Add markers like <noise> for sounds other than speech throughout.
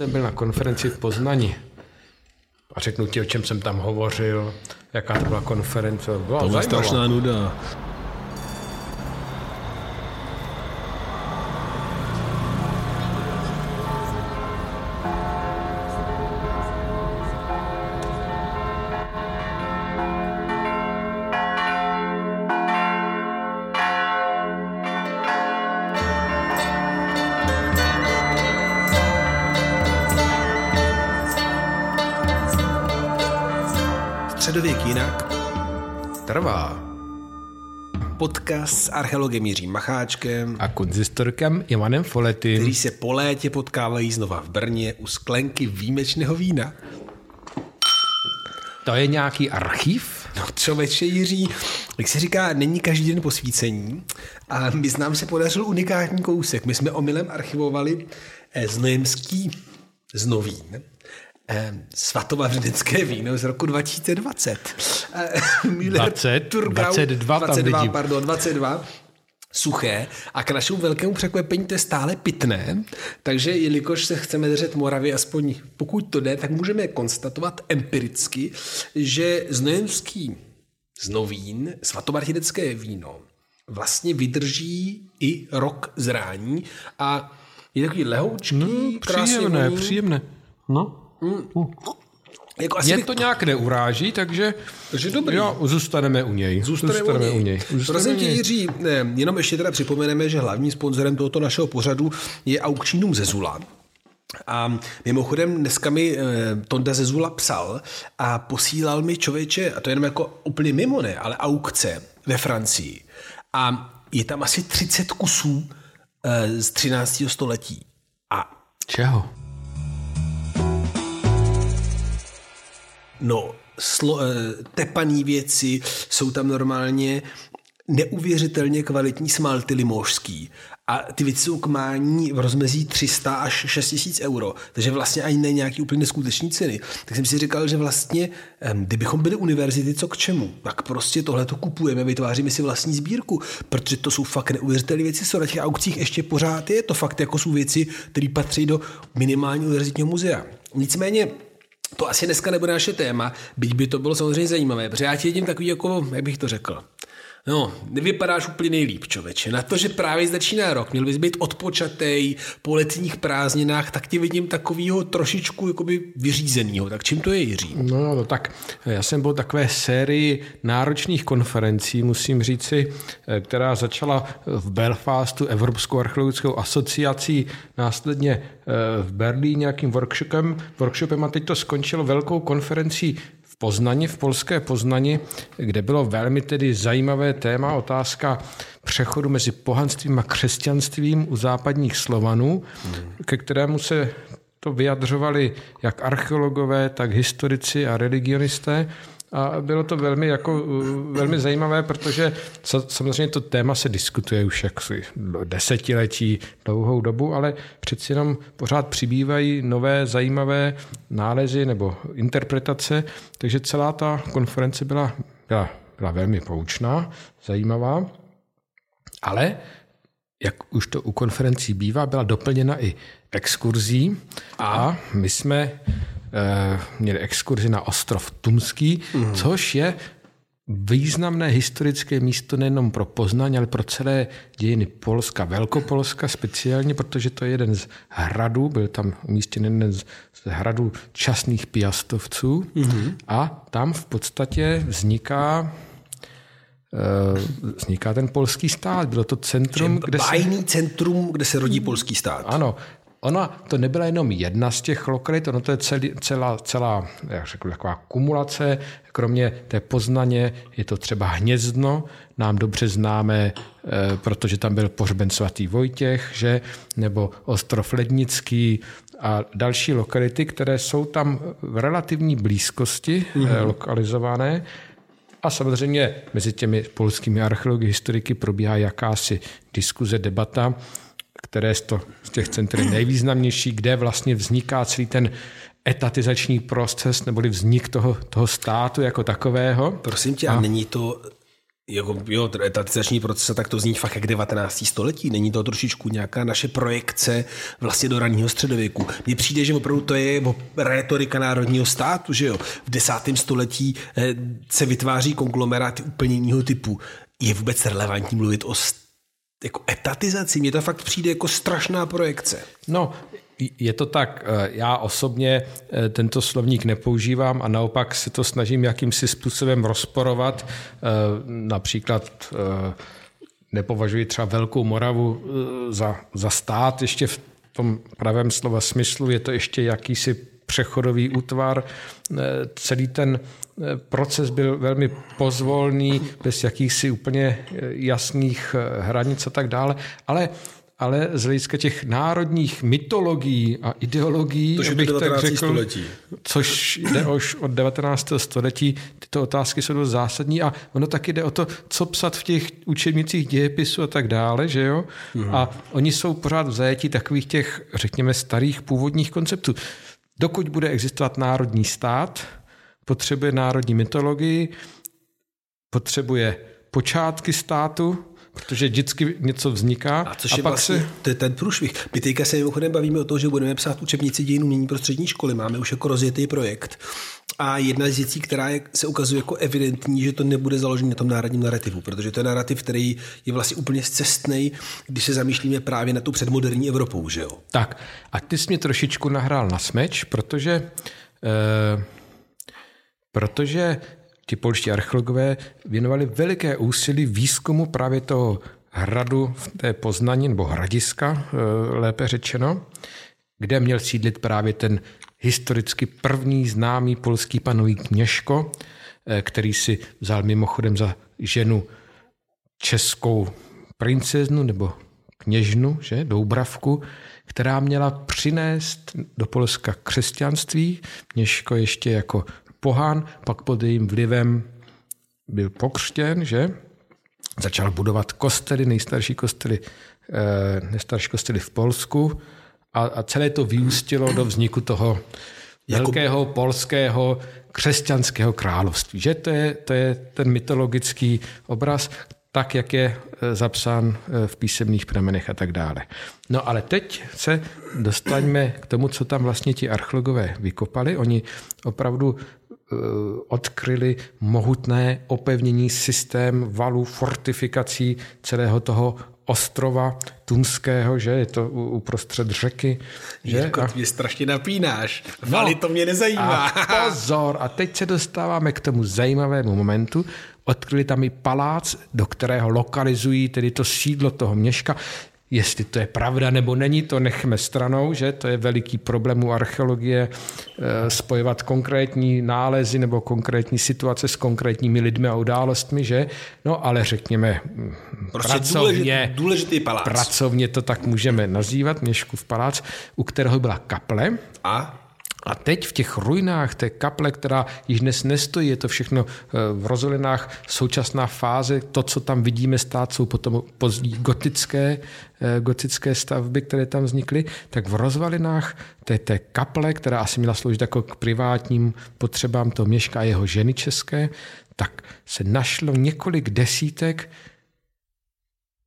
jsem byl na konferenci v Poznani a řeknu ti, o čem jsem tam hovořil, jaká to byla konference. Byla To byla strašná nuda. Podcast s archeologem Jiřím Macháčkem, A konzistorkem Ivanem Folety. kteří se po létě potkávají znova v Brně u sklenky výjimečného vína. To je nějaký archiv? No člověče Jiří, jak se říká, není každý den posvícení a my nám se podařil unikátní kousek. My jsme omylem archivovali eh, znojemský znovín, eh, svatovavřenecké víno z roku 2020. Eh, Müller 20, Thurgau, 22 tam 22, vidím. pardon, 22 suché a k našemu velkému překvapení to je stále pitné, takže jelikož se chceme držet Moravy, aspoň pokud to jde, tak můžeme konstatovat empiricky, že znojemský znovín, svatomartinecké víno, vlastně vydrží i rok zrání a je takový lehoučký, No, krásně příjemné, voní. příjemné. No. Jako asi Mě bych- to nějak neuráží, takže Takže dobrý. jo, zůstaneme u něj. Zůstaneme, u něj. Zůstaneme Prosím tě, něj. Jiří, ne, jenom ještě teda připomeneme, že hlavním sponzorem tohoto našeho pořadu je aukční dům Zezula. A mimochodem dneska mi eh, Tonda Zezula psal a posílal mi člověče, a to jenom jako úplně mimo ne, ale aukce ve Francii. A je tam asi 30 kusů eh, z 13. století. A Čeho? No, slo, eh, tepaný věci, jsou tam normálně neuvěřitelně kvalitní smalty limožský. A ty věci jsou k mání v rozmezí 300 až 6 tisíc euro, takže vlastně ani ne nějaký úplně neskutečný ceny. Tak jsem si říkal, že vlastně, kdybychom byli univerzity, co k čemu, tak prostě tohle to kupujeme, vytváříme si vlastní sbírku, protože to jsou fakt neuvěřitelné věci, co na těch aukcích ještě pořád je, to fakt jako jsou věci, které patří do minimálního univerzitního muzea. Nicméně to asi dneska nebude naše téma, byť by to bylo samozřejmě zajímavé, protože já ti vidím takový jako, jak bych to řekl, No, nevypadáš úplně nejlíp, člověče. Na to, že právě začíná rok, měl bys být odpočatej po letních prázdninách, tak tě vidím takovýho trošičku jakoby vyřízenýho. Tak čím to je, Jiří? No, no tak já jsem byl takové sérii náročných konferencí, musím říci, eh, která začala v Belfastu Evropskou archeologickou asociací, následně eh, v Berlíně nějakým workshopem, workshopem a teď to skončilo velkou konferencí Poznani, v polské Poznani, kde bylo velmi tedy zajímavé téma, otázka přechodu mezi pohanstvím a křesťanstvím u západních Slovanů, ke kterému se to vyjadřovali jak archeologové, tak historici a religionisté. A bylo to velmi, jako, velmi zajímavé, protože sa- samozřejmě to téma se diskutuje už jaksi desetiletí, dlouhou dobu, ale přeci jenom pořád přibývají nové zajímavé nálezy nebo interpretace, takže celá ta konference byla, byla, byla velmi poučná, zajímavá, ale jak už to u konferencí bývá, byla doplněna i exkurzí a my jsme měli exkurzi na ostrov Tumský, mm. což je významné historické místo nejenom pro Poznaň, ale pro celé dějiny Polska, Velkopolska speciálně, protože to je jeden z hradů, byl tam umístěn jeden z hradů časných piastovců mm. a tam v podstatě vzniká eh, vzniká ten polský stát. Bylo to centrum, kde se... Centrum, kde se rodí polský stát. Ano, ona to nebyla jenom jedna z těch lokalit, ono to je celý, celá, celá jak řekl, taková kumulace. Kromě té Poznaně je to třeba Hnězdno, nám dobře známé, eh, protože tam byl pohřben svatý Vojtěch, že? nebo Ostrov Lednický a další lokality, které jsou tam v relativní blízkosti mm-hmm. lokalizované. A samozřejmě mezi těmi polskými archeology, historiky probíhá jakási diskuze, debata, které z, to, z těch center je nejvýznamnější, kde vlastně vzniká celý ten etatizační proces, neboli vznik toho, toho státu jako takového. Prosím tě, a není to jako, jo, etatizační proces, tak to zní fakt jak 19. století. Není to trošičku nějaká naše projekce vlastně do raného středověku. Mně přijde, že opravdu to je retorika národního státu, že jo. V desátém století eh, se vytváří konglomeráty úplně jiného typu. Je vůbec relevantní mluvit o jako etatizaci? Mně to fakt přijde jako strašná projekce. No, je to tak, eh, já osobně eh, tento slovník nepoužívám a naopak se to snažím jakýmsi způsobem rozporovat. Eh, například nepovažuji třeba Velkou Moravu za, za stát ještě v tom pravém slova smyslu, je to ještě jakýsi přechodový útvar. Celý ten proces byl velmi pozvolný, bez jakýchsi úplně jasných hranic a tak dále, ale ale z hlediska těch národních mytologií a ideologií, to bych tak řekl, století. což jde už od 19. století, tyto otázky jsou dost zásadní a ono taky jde o to, co psat v těch učebnicích dějepisu a tak dále, že jo? Mm. A oni jsou pořád v zajetí takových těch, řekněme, starých původních konceptů. Dokud bude existovat národní stát, potřebuje národní mytologii, potřebuje počátky státu, protože vždycky něco vzniká. A což a je pak vlastně, se... to je ten průšvih. My teďka se mimochodem bavíme o tom, že budeme psát učebnici dějinů mění pro střední školy. Máme už jako rozjetý projekt. A jedna z věcí, která je, se ukazuje jako evidentní, že to nebude založené na tom národním narrativu, protože to je narrativ, který je vlastně úplně zcestný, když se zamýšlíme právě na tu předmoderní Evropou, že jo? Tak, a ty jsi mě trošičku nahrál na smeč, protože eh, protože ti polští archeologové věnovali veliké úsilí výzkumu právě toho hradu v té Poznaní, nebo hradiska, eh, lépe řečeno, kde měl sídlit právě ten historicky první známý polský panový kněžko, eh, který si vzal mimochodem za ženu českou princeznu nebo kněžnu, že, Doubravku, která měla přinést do Polska křesťanství. Měško ještě jako pohán, pak pod jejím vlivem byl pokřtěn, že? Začal budovat kostely, nejstarší kostely, eh, nejstarší kostely v Polsku a, a celé to vyústilo do vzniku toho velkého polského křesťanského království. Že to je, to je ten mytologický obraz, tak, jak je eh, zapsán eh, v písemných pramenech a tak dále. No ale teď se dostaňme k tomu, co tam vlastně ti archeologové vykopali. Oni opravdu odkryli mohutné opevnění systém valů, fortifikací celého toho ostrova Tunského, že je to uprostřed řeky. Že? Jirko, ty mě strašně napínáš. No, to mě nezajímá. A pozor, a teď se dostáváme k tomu zajímavému momentu. Odkryli tam i palác, do kterého lokalizují tedy to sídlo toho měška. Jestli to je pravda nebo není, to nechme stranou, že to je veliký problém u archeologie eh, spojovat konkrétní nálezy nebo konkrétní situace s konkrétními lidmi a událostmi, že? No ale řekněme mm, prostě pracovně, důležitý, důležitý palác. pracovně to tak můžeme nazývat, Měškův palác, u kterého byla kaple. A? A teď v těch ruinách té kaple, která již dnes nestojí, je to všechno eh, v rozholinách současná fáze, to, co tam vidíme stát, jsou potom pozdní gotické, eh, gotické stavby, které tam vznikly, tak v rozvalinách té, té kaple, která asi měla sloužit jako k privátním potřebám toho měška a jeho ženy české, tak se našlo několik desítek.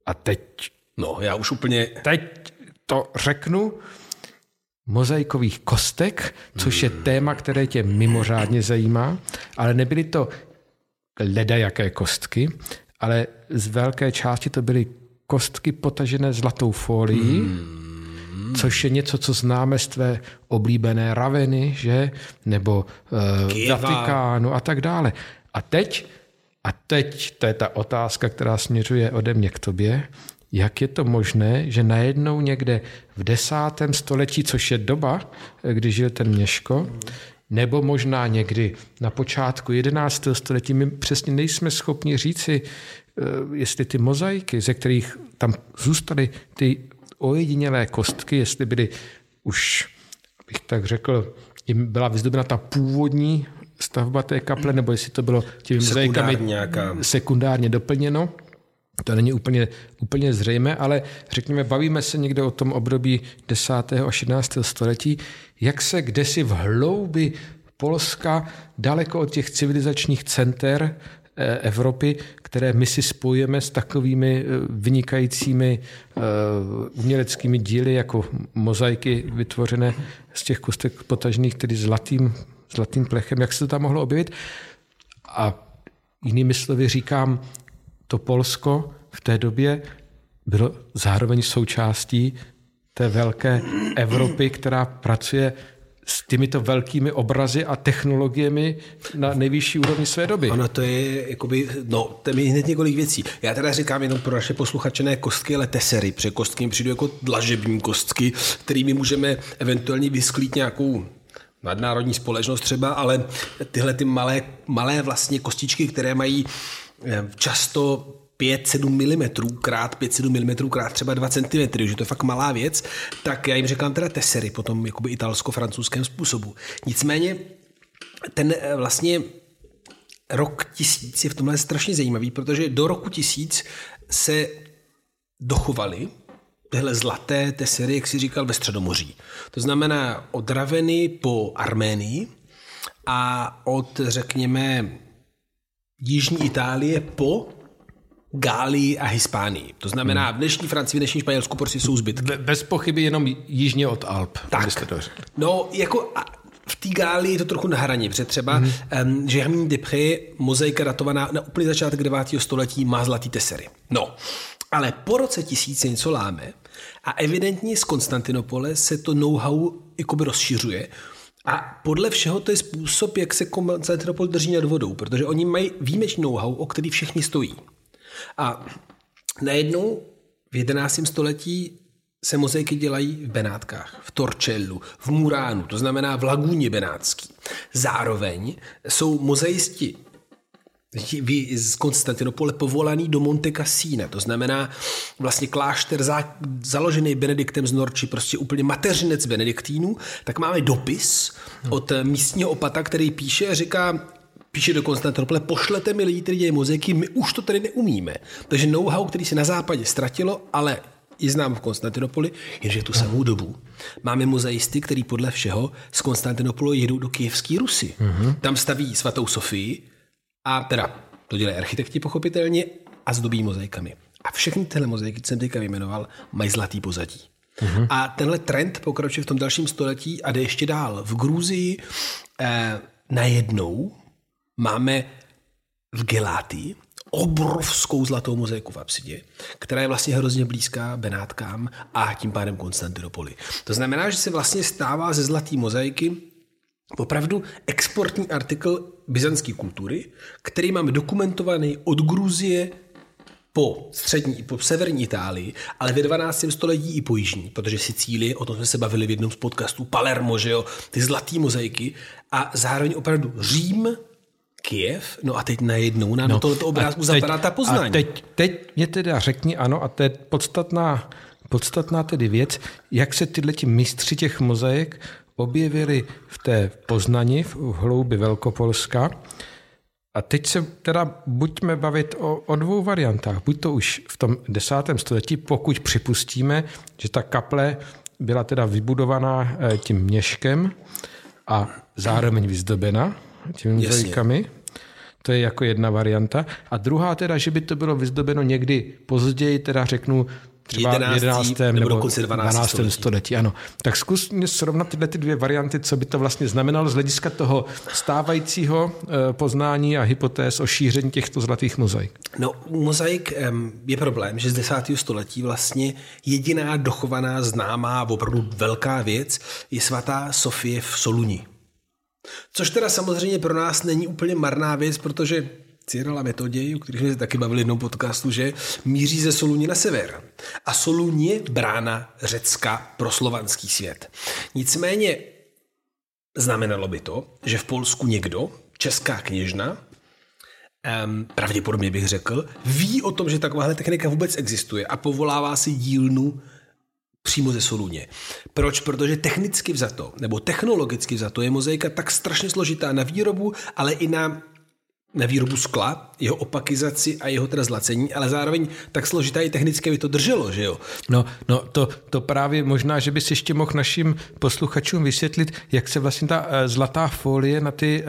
A teď... No, já už úplně... Teď to řeknu, mozaikových kostek, což je téma, které tě mimořádně zajímá, ale nebyly to leda jaké kostky, ale z velké části to byly kostky potažené zlatou folií, hmm. což je něco, co známe z tvé oblíbené Raveny, že? Nebo uh, Vatikánu a tak dále. A teď, a teď, to je ta otázka, která směřuje ode mě k tobě, jak je to možné, že najednou někde v desátém století, což je doba, kdy žil ten Měško, nebo možná někdy na počátku 11. století, my přesně nejsme schopni říci, eh, jestli ty mozaiky, ze kterých tam zůstaly ty ojedinělé kostky, jestli byly už, bych tak řekl, jim byla vyzdobena ta původní stavba té kaple, nebo jestli to bylo těmi mozaikami sekundárně doplněno. To není úplně, úplně zřejmé, ale řekněme, bavíme se někde o tom období 10. a 11. století, jak se kdesi v hloubi Polska, daleko od těch civilizačních center, eh, Evropy, které my si spojujeme s takovými eh, vynikajícími uměleckými díly, jako mozaiky vytvořené z těch kostek potažných, tedy zlatým, zlatým plechem. Jak se to tam mohlo objevit? A jinými slovy říkám, to Polsko v té době bylo zároveň součástí té velké Evropy, která pracuje s těmito velkými obrazy a technologiemi na nejvyšší úrovni své doby. Ono to je, jakoby, no, to je hned několik věcí. Já teda říkám jenom pro naše posluchače ne kostky, ale tesery, protože kostky přijdu jako dlažební kostky, kterými můžeme eventuálně vysklít nějakou nadnárodní společnost třeba, ale tyhle ty malé, malé vlastně kostičky, které mají často 5-7 mm krát 5-7 mm krát třeba 2 cm, že to je fakt malá věc, tak já jim říkám teda tesery po tom jakoby italsko-francouzském způsobu. Nicméně ten eh, vlastně rok tisíc je v tomhle strašně zajímavý, protože do roku tisíc se dochovaly tyhle zlaté tesery, jak si říkal, ve Středomoří. To znamená od Raveny po Arménii a od, řekněme, Jižní Itálie po Gálii a Hispánii. To znamená, v dnešní Francii, v dnešní Španělsku prostě jsou zbytky. Bez pochyby jenom jižně od Alp. Tak. No, jako v té Gálii je to trochu na hraně, protože třeba mm. um, Germain Depré, mozaika datovaná na úplný začátek 9. století, má zlatý tesery. No, ale po roce tisíce něco láme a evidentně z Konstantinopole se to know-how jakoby rozšiřuje, a podle všeho to je způsob, jak se Konstantinopol drží nad vodou, protože oni mají výjimečný know-how, o který všichni stojí. A najednou v 11. století se mozaiky dělají v Benátkách, v Torčellu, v Muránu, to znamená v Lagúně Benátský. Zároveň jsou mozaisti z Konstantinopole povolaný do Monte Cassina, to znamená vlastně klášter za, založený Benediktem z Norči, prostě úplně mateřinec benediktínů, tak máme dopis od místního opata, který píše a říká, píše do Konstantinopole, pošlete mi lidi, kteří dělají muziky, my už to tady neumíme. Takže know-how, který se na západě ztratilo, ale i znám v Konstantinopoli, jenže tu samou dobu máme muzeisty, který podle všeho z Konstantinopolu jedou do Kijevské Rusy. Mm-hmm. Tam staví svatou Sofii a teda to dělají architekti pochopitelně a zdobí mozaikami. A všechny tyhle mozaiky, co jsem teďka vyjmenoval, mají zlatý pozadí. Mm-hmm. A tenhle trend pokračuje v tom dalším století a jde ještě dál. V Gruzii eh, najednou Máme v Gelátii obrovskou zlatou mozaiku v apsidě, která je vlastně hrozně blízká Benátkám a tím pádem Konstantinopoli. To znamená, že se vlastně stává ze zlaté mozaiky opravdu exportní artikl byzantské kultury, který máme dokumentovaný od Gruzie po střední, po severní Itálii, ale ve 12. století i po jižní, protože Sicílie, o tom jsme se bavili v jednom z podcastů, Palermo, že jo, ty zlaté mozaiky a zároveň opravdu Řím, Kiev, no a teď najednou nám no, do tohoto obrázku zapadá ta poznání. A teď, teď mě teda řekni, ano, a to je podstatná, podstatná tedy věc, jak se tyhle ti mistři těch mozaik objevili v té Poznani, v hloubi Velkopolska. A teď se teda buďme bavit o, o dvou variantách. Buď to už v tom desátém století, pokud připustíme, že ta kaple byla teda vybudovaná eh, tím měškem a zároveň vyzdobena, těmi mozaikami. To je jako jedna varianta. A druhá teda, že by to bylo vyzdobeno někdy později, teda řeknu třeba 11. 11. nebo, nebo 12. 12. Století. století. Ano. Tak zkus mě srovnat tyhle ty dvě varianty, co by to vlastně znamenalo z hlediska toho stávajícího eh, poznání a hypotéz o šíření těchto zlatých mozaik. No, mozaik je problém, že z 10. století vlastně jediná dochovaná známá, opravdu velká věc je svatá Sofie v Soluni. Což teda samozřejmě pro nás není úplně marná věc, protože Cyril a Metoděj, o kterých jsme se taky bavili v jednom podcastu, že míří ze Soluní na sever. A Soluň je brána Řecka pro slovanský svět. Nicméně znamenalo by to, že v Polsku někdo, česká kněžna, um, pravděpodobně bych řekl, ví o tom, že takováhle technika vůbec existuje a povolává si dílnu přímo ze Soluně. Proč? Protože technicky vzato, nebo technologicky vzato je mozaika tak strašně složitá na výrobu, ale i na na výrobu skla, jeho opakizaci a jeho teda zlacení, ale zároveň tak složitá i technicky by to drželo, že jo? No, no to, to právě možná, že bys ještě mohl našim posluchačům vysvětlit, jak se vlastně ta uh, zlatá folie na ty, uh,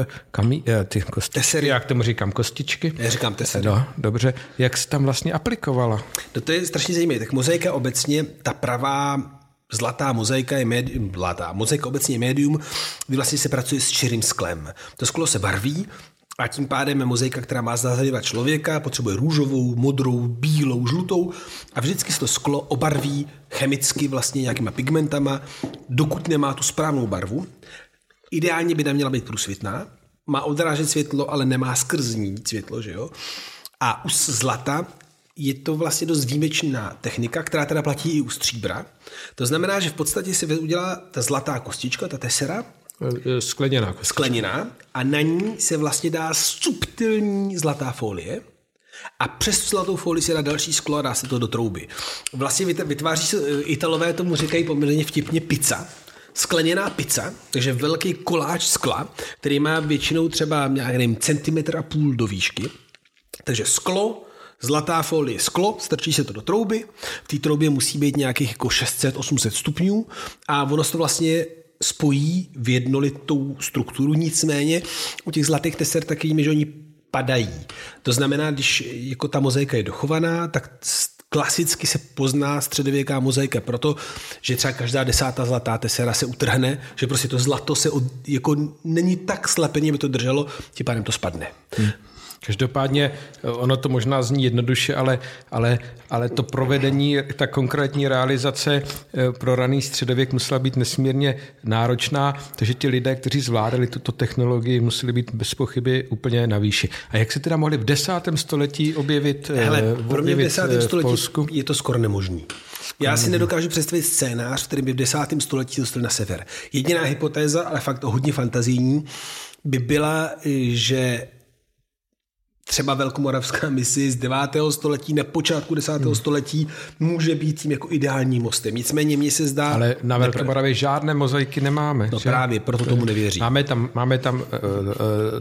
uh, kamí, uh, ty kostičky, tesery. jak tomu říkám, kostičky? Já říkám tesery. No, dobře. Jak se tam vlastně aplikovala? No to je strašně zajímavé. Tak mozaika obecně, ta pravá Zlatá mozaika je médium, zlatá mozaika obecně je médium, kdy vlastně se pracuje s čirým sklem. To sklo se barví a tím pádem je mozaika, která má zahledovat člověka, potřebuje růžovou, modrou, bílou, žlutou a vždycky se to sklo obarví chemicky vlastně nějakýma pigmentama, dokud nemá tu správnou barvu. Ideálně by neměla být průsvitná, má odrážet světlo, ale nemá skrz ní světlo, že jo? A u zlata je to vlastně dost výjimečná technika, která teda platí i u stříbra. To znamená, že v podstatě se udělá ta zlatá kostička, ta tesera, e, Skleněná. Kostička. Skleněná a na ní se vlastně dá subtilní zlatá folie a přes zlatou folii se dá další sklo a dá se to do trouby. Vlastně vytváří se, e, Italové tomu říkají poměrně vtipně pizza, skleněná pizza, takže velký koláč skla, který má většinou třeba nějak nevím, centimetr a půl do výšky. Takže sklo, Zlatá folie sklo, strčí se to do trouby, v té troubě musí být nějakých jako 600-800 stupňů a ono se to vlastně spojí v jednolitou strukturu, nicméně u těch zlatých teser taky že oni padají. To znamená, když jako ta mozaika je dochovaná, tak klasicky se pozná středověká mozaika proto, že třeba každá desátá zlatá tesera se utrhne, že prostě to zlato se od, jako není tak slepeně, aby to drželo, tím pádem to spadne. Hmm. Každopádně eh, ono to možná zní jednoduše, ale, ale, ale to provedení, ta konkrétní realizace eh, pro raný středověk musela být nesmírně náročná, takže ti lidé, kteří zvládali tuto technologii, museli být bez pochyby úplně na výši. A jak se teda mohli v desátém století objevit, eh, Hele, pro mě v desátém století Polsku? je to skoro nemožný. Já si nedokážu představit scénář, v by v desátém století dostali na sever. Jediná hypotéza, ale fakt hodně fantazijní, by byla, že třeba velkomoravská misi z 9. století na počátku 10. Hmm. století může být tím jako ideální mostem. Nicméně mně se zdá... Ale na Velkomoravě žádné mozaiky nemáme. No že? právě, proto tomu nevěří. Máme tam, máme tam uh, uh,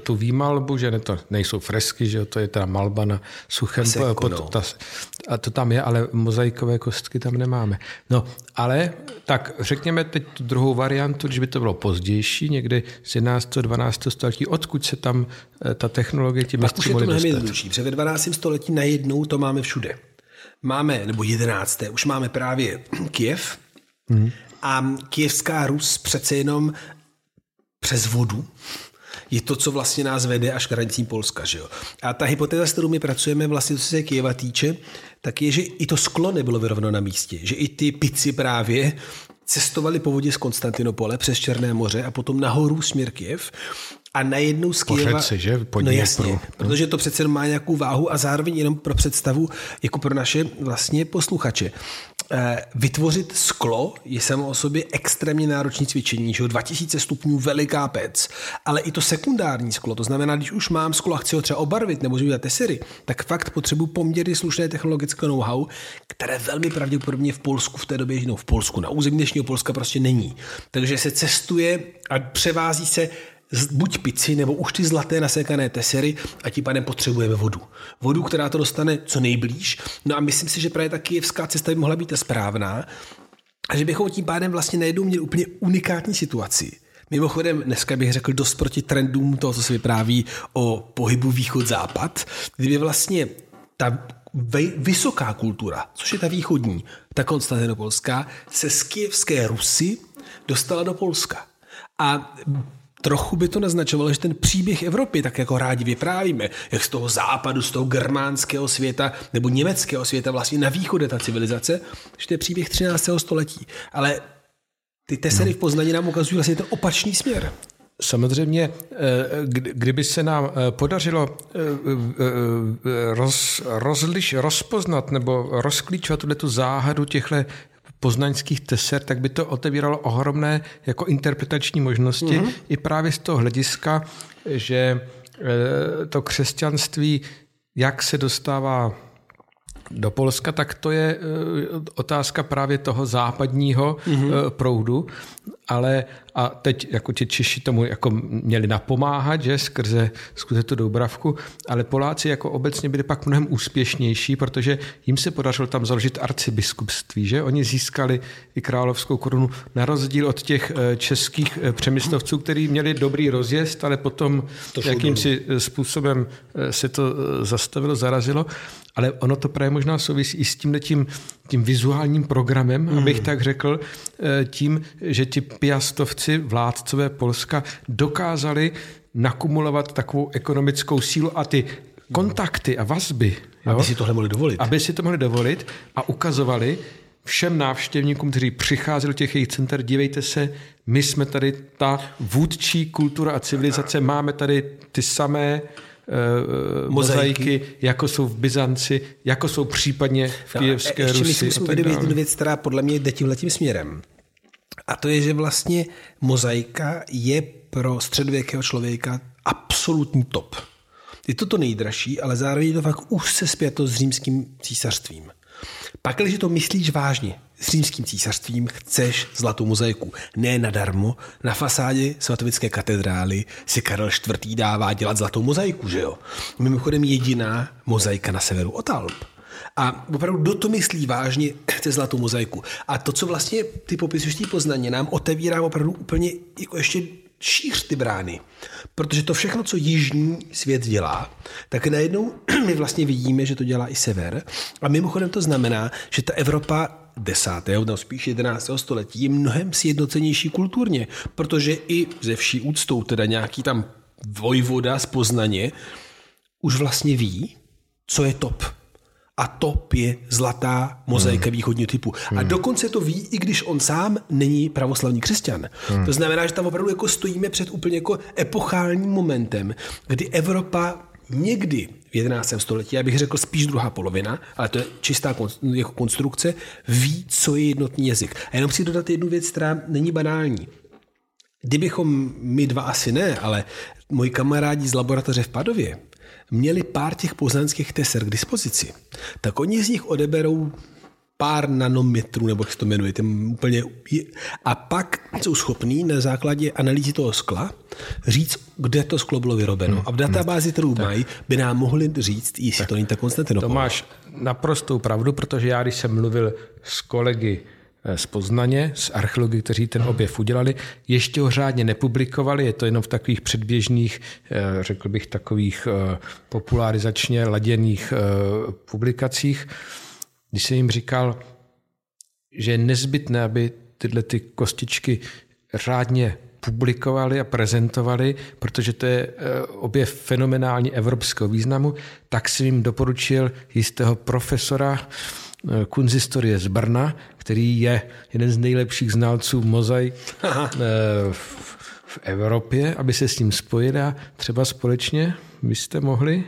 tu výmalbu, že ne, to nejsou fresky, že to je ta malba na suchém... Seko, pod, no. ta, a to tam je, ale mozaikové kostky tam nemáme. No, ale tak řekněme teď tu druhou variantu, když by to bylo pozdější, někdy z 11. 12. století, odkud se tam ta technologie tím dostat. jednodušší, protože ve 12. století najednou to máme všude. Máme, nebo 11. už máme právě <clears throat> Kiev hmm. a kijevská Rus přece jenom přes vodu je to, co vlastně nás vede až k hranicím Polska. Že jo? A ta hypotéza, s kterou my pracujeme, vlastně, co se Kijeva týče, tak je, že i to sklo nebylo vyrovno na místě. Že i ty pici právě cestovali po vodě z Konstantinopole přes Černé moře a potom nahoru směr Kiev a najednou z Kyjeva... Si, že? Po no jasně, pro... protože to přece má nějakou váhu a zároveň jenom pro představu, jako pro naše vlastně posluchače. Eh, vytvořit sklo je samo o sobě extrémně náročné cvičení, že 2000 stupňů veliká pec, ale i to sekundární sklo, to znamená, když už mám sklo a chci ho třeba obarvit nebo udělat tesery, tak fakt potřebuji poměrně slušné technologické know-how, které velmi pravděpodobně v Polsku v té době, no v Polsku, na území dnešního Polska prostě není. Takže se cestuje a převází se buď pici, nebo už ty zlaté nasékané tesery a tím pádem potřebujeme vodu. Vodu, která to dostane co nejblíž. No a myslím si, že právě ta kijevská cesta by mohla být ta správná a že bychom tím pádem vlastně najednou měli úplně unikátní situaci. Mimochodem, dneska bych řekl dost proti trendům toho, co se vypráví o pohybu východ-západ, kdyby vlastně ta vysoká kultura, což je ta východní, ta konstantinopolská, se z kijevské Rusy dostala do Polska. A trochu by to naznačovalo, že ten příběh Evropy, tak jako rádi vyprávíme, jak z toho západu, z toho germánského světa nebo německého světa vlastně na východ je ta civilizace, že to je příběh 13. století. Ale ty tesery v Poznaní nám ukazují vlastně ten opačný směr. Samozřejmě, eh, kdyby se nám eh, podařilo eh, roz, rozliš, rozpoznat nebo rozklíčovat tuhle tu záhadu těchto poznaňských teser, tak by to otevíralo ohromné jako interpretační možnosti mm-hmm. i právě z toho hlediska, že e, to křesťanství, jak se dostává do Polska, tak to je e, otázka právě toho západního mm-hmm. proudu. Ale a teď jako ti Češi tomu jako měli napomáhat, že skrze, skrze tu Doubravku, ale Poláci jako obecně byli pak mnohem úspěšnější, protože jim se podařilo tam založit arcibiskupství, že? Oni získali i královskou korunu na rozdíl od těch eh, českých eh, přemyslovců, kteří měli dobrý rozjezd, ale potom jakýmsi eh, způsobem se to zastavilo, zarazilo. Ale ono to právě možná souvisí i s tím tím, tím vizuálním programem, mm. abych tak řekl, eh, tím, že ti piastovci, vládcové Polska, dokázali nakumulovat takovou ekonomickou sílu a ty kontakty a vazby. Jo? Aby si tohle mohli dovolit. Aby si to mohli dovolit a ukazovali všem návštěvníkům, kteří přicházeli do těch jejich center, dívejte se, my jsme tady ta vůdčí kultura a civilizace, máme tady ty samé uh, mozaiky, jako jsou v Byzanci, jako jsou případně v Kijevské no, Rusi. Ještě musím uvědomit jednu věc, která podle mě jde tímhletím směrem. A to je, že vlastně mozaika je pro středověkého člověka absolutní top. Je to to nejdražší, ale zároveň je to fakt úzce zpěto s římským císařstvím. Pak, když to myslíš vážně, s římským císařstvím chceš zlatou mozaiku. Ne nadarmo, na fasádě svatovické katedrály si Karel IV. dává dělat zlatou mozaiku, že jo? Mimochodem jediná mozaika na severu od Alp. A opravdu do to myslí vážně chce zlatou mozaiku. A to, co vlastně ty popisuješ té poznaně, nám otevírá opravdu úplně jako ještě šíř ty brány. Protože to všechno, co jižní svět dělá, tak najednou <clears throat> my vlastně vidíme, že to dělá i sever. A mimochodem to znamená, že ta Evropa 10. nebo spíš 11. století je mnohem sjednocenější kulturně, protože i ze vší úctou, teda nějaký tam vojvoda z Poznaně, už vlastně ví, co je top a top je zlatá mozaika hmm. východního typu. Hmm. A dokonce to ví, i když on sám není pravoslavný křesťan. Hmm. To znamená, že tam opravdu jako stojíme před úplně jako epochálním momentem, kdy Evropa někdy v 11. století, já bych řekl spíš druhá polovina, ale to je čistá jako konstrukce, ví, co je jednotný jazyk. A jenom si dodat jednu věc, která není banální. Kdybychom my dva asi ne, ale moji kamarádi z laboratoře v Padově měli pár těch poznanských teser k dispozici, tak oni z nich odeberou pár nanometrů, nebo jak se to jmenuje, tím úplně, a pak jsou schopní na základě analýzy toho skla říct, kde to sklo bylo vyrobeno. Hmm. A v databázi, kterou tak. mají, by nám mohli říct, jestli tak. to není tak Konstantinopol. To máš naprostou pravdu, protože já, když jsem mluvil s kolegy z Poznaně, z archeologi, kteří ten objev udělali. Ještě ho řádně nepublikovali, je to jenom v takových předběžných, eh, řekl bych, takových eh, popularizačně laděných publikacích. Když jsem jim říkal, že je nezbytné, aby tyhle ty kostičky řádně publikovali a prezentovali, protože to je objev fenomenální evropského významu, tak jsem jim doporučil jistého profesora kunzistorie z Brna, který je jeden z nejlepších znalců mozaik eh, v Evropě, aby se s ním spojili a třeba společně byste mohli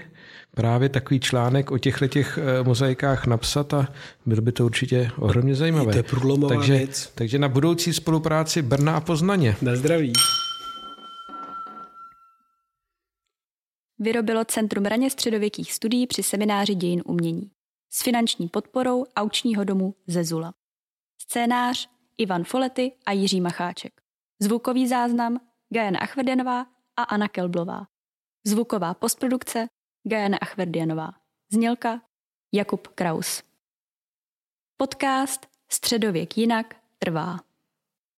právě takový článek o těchto těch eh, mozaikách napsat a bylo by to určitě ohromně zajímavé. To je takže, věc. takže na budoucí spolupráci Brna a Poznaně. Na zdraví. Vyrobilo Centrum raně středověkých studií při semináři dějin umění s finanční podporou aučního domu Zezula. Scénář Ivan Folety a Jiří Macháček. Zvukový záznam Gajana Achverdianová a Anna Kelblová. Zvuková postprodukce Gajana Achverdianová. Znělka Jakub Kraus. Podcast Středověk jinak trvá.